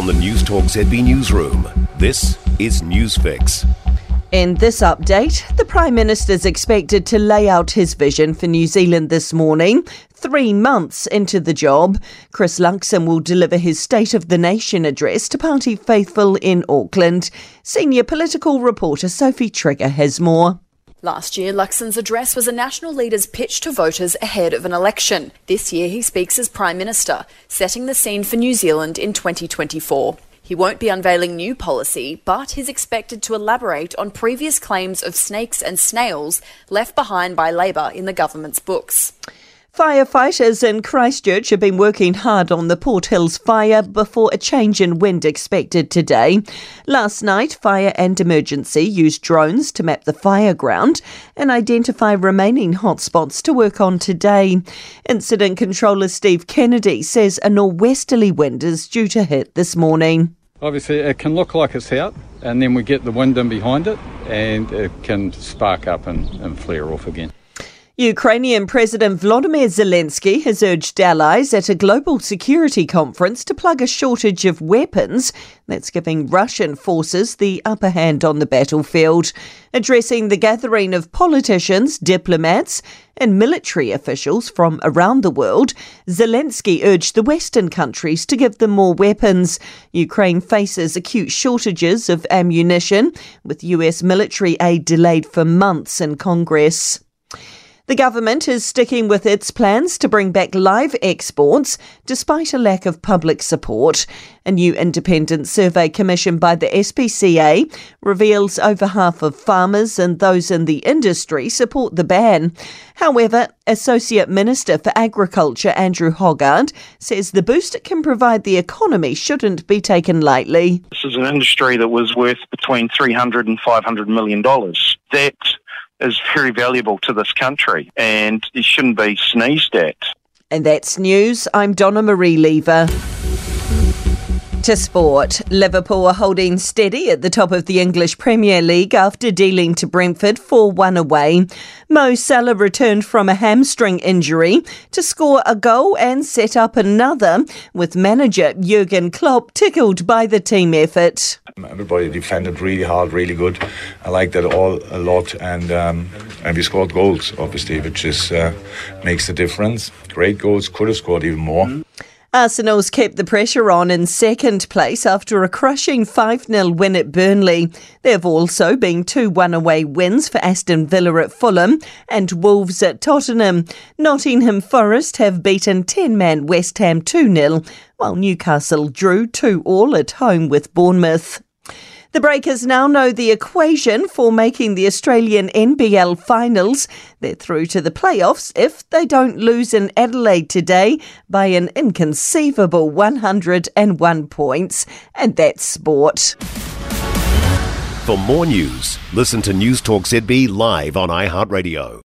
From the Newstalk ZB Newsroom, this is Newsfix. In this update, the Prime Minister is expected to lay out his vision for New Zealand this morning. Three months into the job, Chris Luxon will deliver his State of the Nation address to party faithful in Auckland. Senior political reporter Sophie Trigger has more. Last year, Luxon's address was a national leader's pitch to voters ahead of an election. This year, he speaks as Prime Minister, setting the scene for New Zealand in 2024. He won't be unveiling new policy, but he's expected to elaborate on previous claims of snakes and snails left behind by Labour in the government's books. Firefighters in Christchurch have been working hard on the Port Hills fire before a change in wind expected today. Last night, Fire and Emergency used drones to map the fire ground and identify remaining hotspots to work on today. Incident controller Steve Kennedy says a nor'westerly wind is due to hit this morning. Obviously, it can look like it's out, and then we get the wind in behind it, and it can spark up and, and flare off again. Ukrainian President Volodymyr Zelensky has urged allies at a global security conference to plug a shortage of weapons that's giving Russian forces the upper hand on the battlefield. Addressing the gathering of politicians, diplomats, and military officials from around the world, Zelensky urged the Western countries to give them more weapons. Ukraine faces acute shortages of ammunition, with US military aid delayed for months in Congress. The government is sticking with its plans to bring back live exports despite a lack of public support. A new independent survey commissioned by the SPCA reveals over half of farmers and those in the industry support the ban. However, Associate Minister for Agriculture Andrew Hoggard says the boost it can provide the economy shouldn't be taken lightly. This is an industry that was worth between 300 and 500 million dollars. That is very valuable to this country and it shouldn't be sneezed at. And that's news. I'm Donna Marie Lever. To sport, Liverpool are holding steady at the top of the English Premier League after dealing to Brentford 4 1 away. Mo Salah returned from a hamstring injury to score a goal and set up another, with manager Jurgen Klopp tickled by the team effort. Everybody defended really hard, really good. I liked that all a lot, and um, and we scored goals, obviously, which is uh, makes a difference. Great goals, could have scored even more. Arsenal's kept the pressure on in second place after a crushing 5 0 win at Burnley. There have also been two one away wins for Aston Villa at Fulham and Wolves at Tottenham. Nottingham Forest have beaten 10 man West Ham 2 0, while Newcastle drew 2 all at home with Bournemouth. The Breakers now know the equation for making the Australian NBL finals. They're through to the playoffs if they don't lose in Adelaide today by an inconceivable 101 points. And that's sport. For more news, listen to Newstalk ZB live on iHeartRadio.